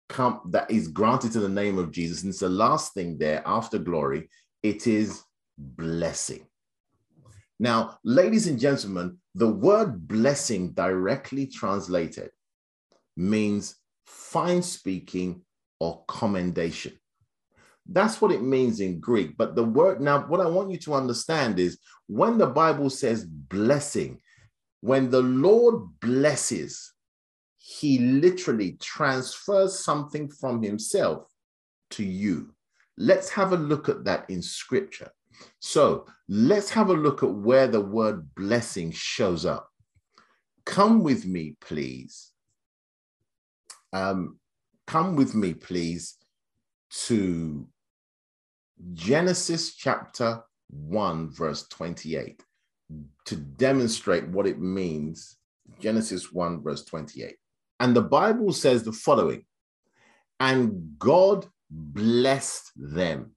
come that is granted to the name of Jesus, and it's the last thing there after glory, it is blessing. Now, ladies and gentlemen, the word blessing directly translated means fine speaking or commendation. That's what it means in Greek. But the word, now, what I want you to understand is when the Bible says blessing, when the Lord blesses, he literally transfers something from himself to you. Let's have a look at that in scripture. So let's have a look at where the word blessing shows up. Come with me, please. Um, come with me, please, to Genesis chapter 1, verse 28, to demonstrate what it means. Genesis 1, verse 28. And the Bible says the following And God blessed them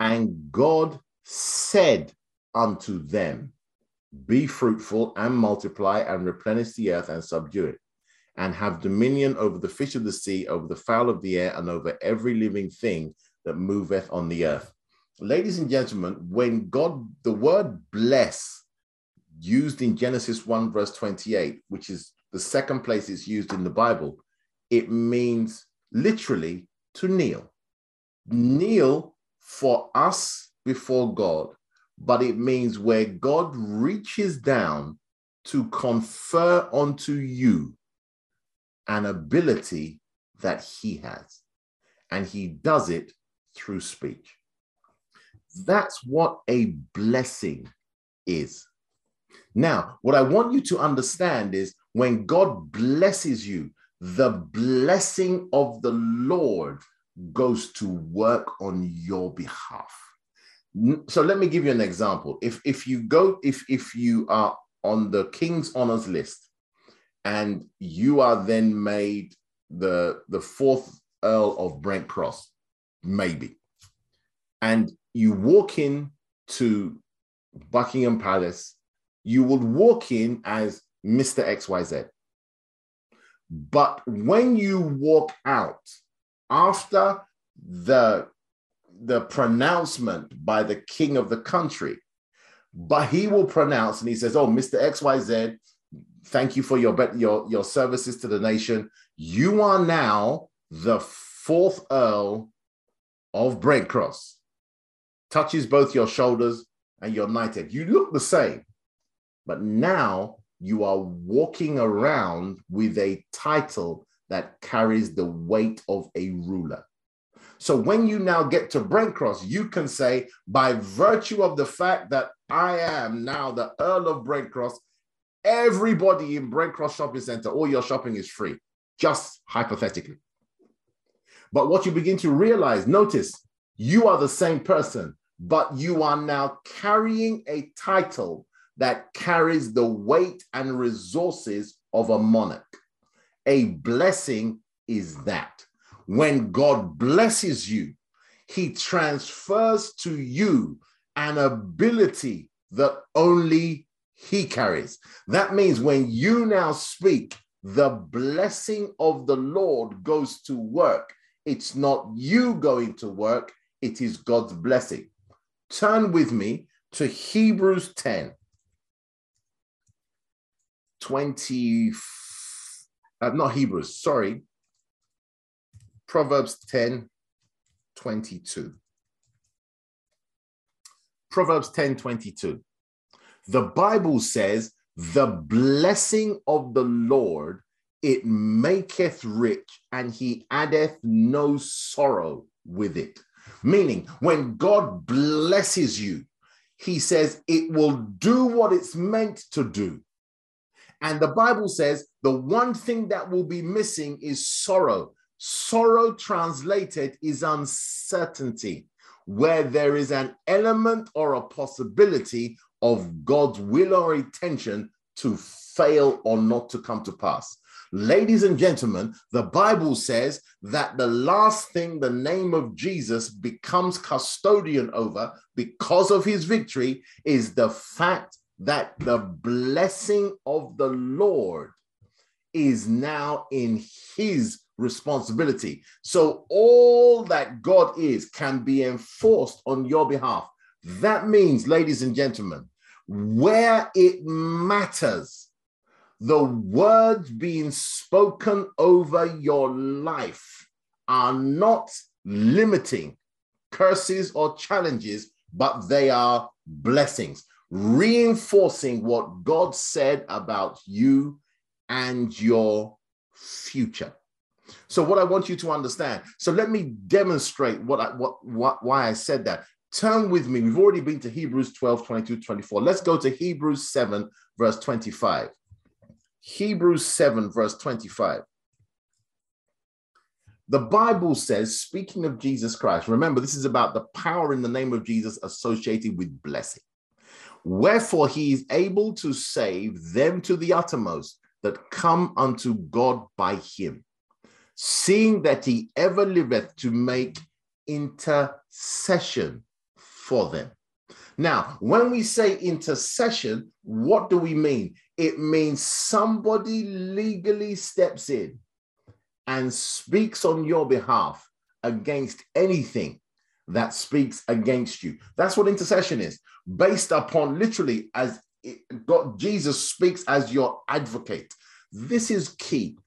and God said unto them, Be fruitful and multiply and replenish the earth and subdue it, and have dominion over the fish of the sea, over the fowl of the air, and over every living thing that moveth on the earth. Ladies and gentlemen, when God, the word bless, used in Genesis 1, verse 28, which is the second place it's used in the Bible, it means literally to kneel. Kneel for us before God, but it means where God reaches down to confer onto you an ability that he has. And he does it through speech. That's what a blessing is. Now, what I want you to understand is when God blesses you, the blessing of the Lord goes to work on your behalf. So let me give you an example. If if you go if if you are on the king's honors list and you are then made the the fourth earl of Brent Cross, maybe, and you walk in to Buckingham Palace, you would walk in as Mr. XYZ. But when you walk out, after the the pronouncement by the king of the country. But he will pronounce and he says oh mr xyz thank you for your your your services to the nation. You are now the fourth earl of Brent Cross. Touches both your shoulders and your nighthead. You look the same, but now you are walking around with a title that carries the weight of a ruler. So when you now get to Brent Cross, you can say, by virtue of the fact that I am now the Earl of Brent Cross, everybody in Brent Cross Shopping Center, all your shopping is free, just hypothetically. But what you begin to realize, notice you are the same person, but you are now carrying a title that carries the weight and resources of a monarch. A blessing is that. When God blesses you, he transfers to you an ability that only he carries. That means when you now speak, the blessing of the Lord goes to work. It's not you going to work, it is God's blessing. Turn with me to Hebrews 10. 20, uh, not Hebrews, sorry, Proverbs 10, 22. Proverbs 10, 22. The Bible says, the blessing of the Lord, it maketh rich, and he addeth no sorrow with it. Meaning, when God blesses you, he says it will do what it's meant to do. And the Bible says the one thing that will be missing is sorrow. Sorrow translated is uncertainty, where there is an element or a possibility of God's will or intention to fail or not to come to pass. Ladies and gentlemen, the Bible says that the last thing the name of Jesus becomes custodian over because of his victory is the fact that the blessing of the Lord is now in his responsibility. So all that God is can be enforced on your behalf. That means, ladies and gentlemen, where it matters, the words being spoken over your life are not limiting curses or challenges, but they are blessings, reinforcing what God said about you and your future. So, what I want you to understand. So, let me demonstrate what I what, what why I said that. Turn with me. We've already been to Hebrews 12, 22, 24. Let's go to Hebrews 7, verse 25. Hebrews 7, verse 25. The Bible says, speaking of Jesus Christ, remember, this is about the power in the name of Jesus associated with blessing. Wherefore he is able to save them to the uttermost that come unto God by him, seeing that he ever liveth to make intercession for them. Now, when we say intercession, what do we mean? It means somebody legally steps in and speaks on your behalf against anything that speaks against you. That's what intercession is, based upon literally as it, God, Jesus speaks as your advocate. This is key.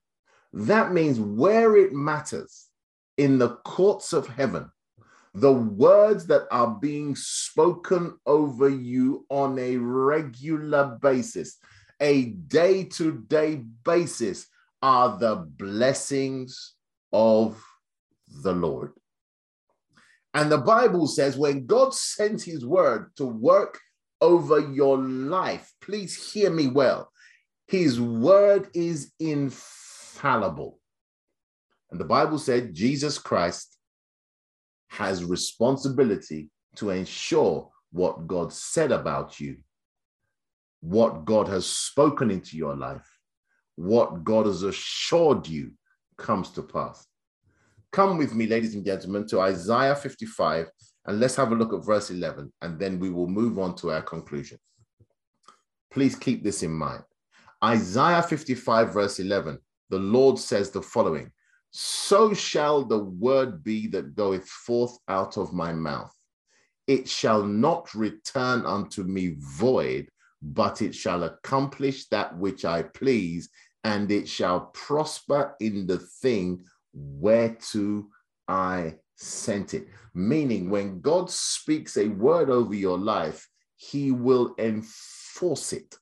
That means where it matters in the courts of heaven, the words that are being spoken over you on a regular basis, a day to day basis, are the blessings of the Lord. And the Bible says when God sends his word to work over your life, please hear me well. His word is infallible. And the Bible said Jesus Christ has responsibility to ensure what God said about you, what God has spoken into your life, what God has assured you comes to pass. Come with me, ladies and gentlemen, to Isaiah 55, and let's have a look at verse 11, and then we will move on to our conclusion. Please keep this in mind. Isaiah 55, verse 11, the Lord says the following so shall the word be that goeth forth out of my mouth. It shall not return unto me void, but it shall accomplish that which I please, and it shall prosper in the thing whereto I sent it. Meaning, when God speaks a word over your life, he will enforce it.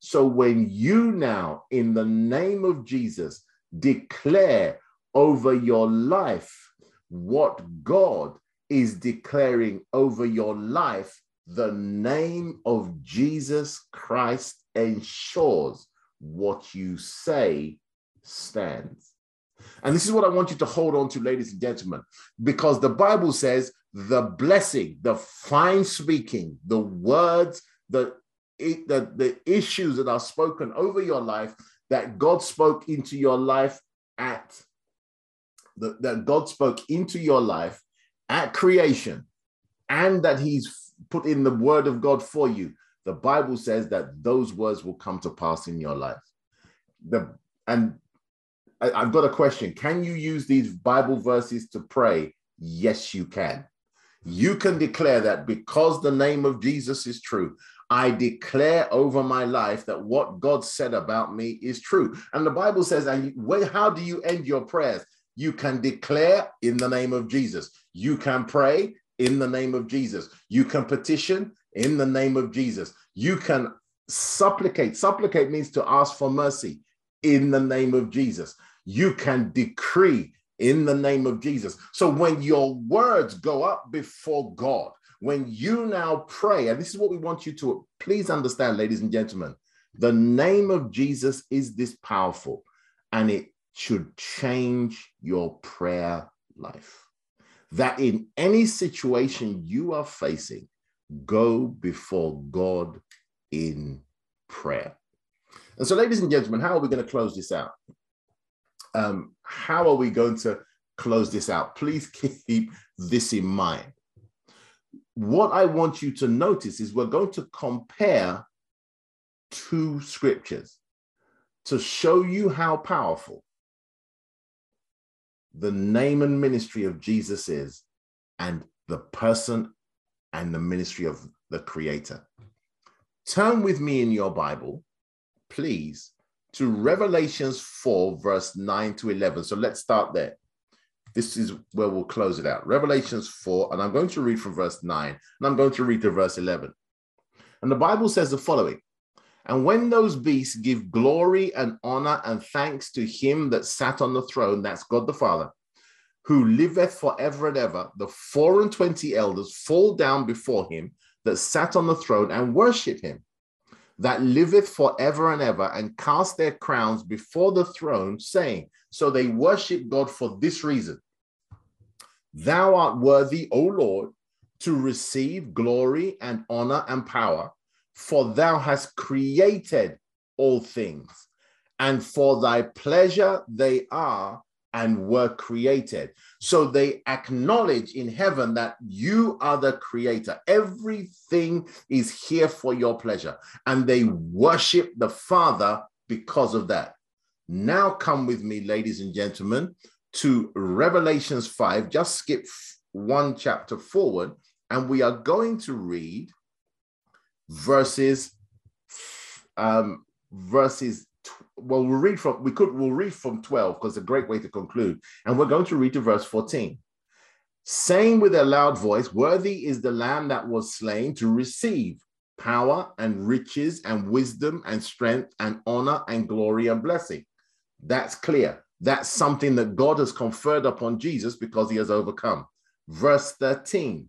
So when you now, in the name of Jesus, declare over your life what God is declaring over your life, the name of Jesus Christ ensures what you say stands. And this is what I want you to hold on to, ladies and gentlemen, because the Bible says the blessing, the fine speaking, the words, the, the, the issues that are spoken over your life that God spoke into your life at the, that God spoke into your life at creation and that he's put in the word of God for you. The Bible says that those words will come to pass in your life. The and I, I've got a question. Can you use these Bible verses to pray? Yes, you can. You can declare that because the name of Jesus is true. I declare over my life that what God said about me is true. And the Bible says, and how do you end your prayers? You can declare in the name of Jesus. You can pray in the name of Jesus. You can petition in the name of Jesus. You can supplicate. Supplicate means to ask for mercy in the name of Jesus. You can decree in the name of Jesus. So when your words go up before God, when you now pray, and this is what we want you to please understand, ladies and gentlemen, the name of Jesus is this powerful and it should change your prayer life. That in any situation you are facing, go before God in prayer. And so, ladies and gentlemen, how are we going to close this out? Um, how are we going to close this out? Please keep this in mind. What I want you to notice is we're going to compare two scriptures to show you how powerful the name and ministry of Jesus is and the person and the ministry of the Creator. Turn with me in your Bible, please, to Revelations 4, verse 9 to 11. So let's start there. This is where we'll close it out. Revelations 4, and I'm going to read from verse 9, and I'm going to read to verse 11. And the Bible says the following And when those beasts give glory and honor and thanks to him that sat on the throne, that's God the Father, who liveth forever and ever, the four and twenty elders fall down before him that sat on the throne and worship him, that liveth forever and ever, and cast their crowns before the throne, saying, So they worship God for this reason. Thou art worthy, O Lord, to receive glory and honor and power, for thou hast created all things, and for thy pleasure they are and were created. So they acknowledge in heaven that you are the creator. Everything is here for your pleasure. And they worship the Father because of that. Now, come with me, ladies and gentlemen, to Revelations 5. Just skip one chapter forward, and we are going to read verses um, verses well, we'll read from we could we'll read from 12 because it's a great way to conclude. And we're going to read to verse 14. Saying with a loud voice, Worthy is the lamb that was slain to receive power and riches and wisdom and strength and honor and glory and blessing. That's clear. That's something that God has conferred upon Jesus because he has overcome. Verse 13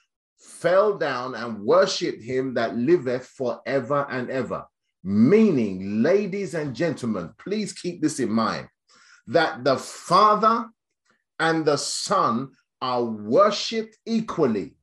fell down and worshiped him that liveth forever and ever. Meaning, ladies and gentlemen, please keep this in mind that the Father and the Son are worshiped equally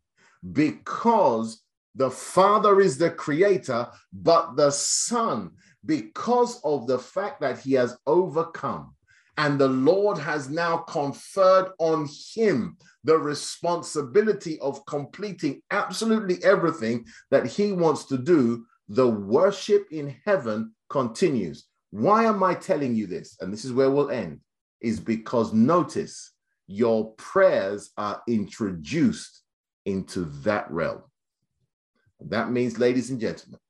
because the Father is the creator, but the Son, because of the fact that he has overcome And the Lord has now conferred on him the responsibility of completing absolutely everything that he wants to do. The worship in heaven continues. Why am I telling you this? And this is where we'll end, is because notice your prayers are introduced into that realm. That means, ladies and gentlemen,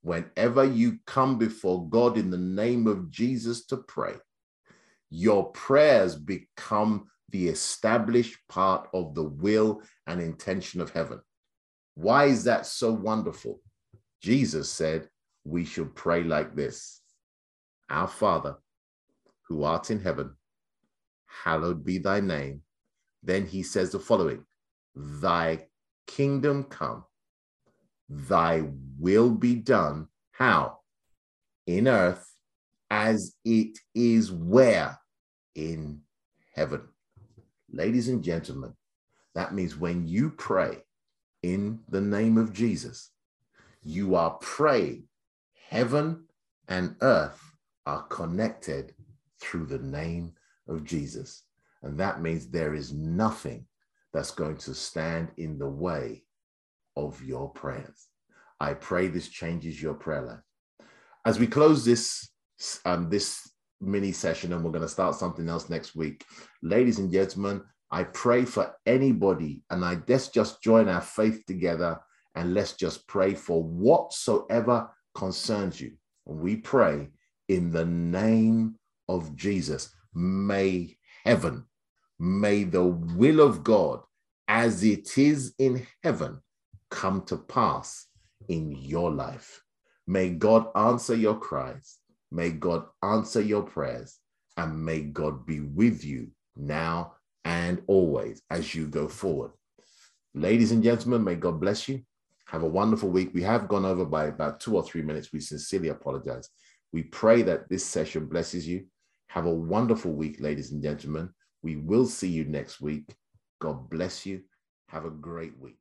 whenever you come before God in the name of Jesus to pray, your prayers become the established part of the will and intention of heaven. Why is that so wonderful? Jesus said we should pray like this Our Father, who art in heaven, hallowed be thy name. Then he says the following Thy kingdom come, thy will be done. How? In earth as it is where? In heaven. Ladies and gentlemen, that means when you pray in the name of Jesus, you are praying heaven and earth are connected through the name of Jesus. And that means there is nothing that's going to stand in the way of your prayers. I pray this changes your prayer life. As we close this um, this mini session, and we're going to start something else next week, ladies and gentlemen, I pray for anybody, and I let's just join our faith together and let's just pray for whatsoever concerns you. We pray in the name of Jesus. May heaven, may the will of God as it is in heaven come to pass in your life. May God answer your cries. May God answer your prayers. And may God be with you now and always as you go forward. Ladies and gentlemen, may God bless you. Have a wonderful week. We have gone over by about two or three minutes. We sincerely apologize. We pray that this session blesses you. Have a wonderful week, ladies and gentlemen. We will see you next week. God bless you. Have a great week.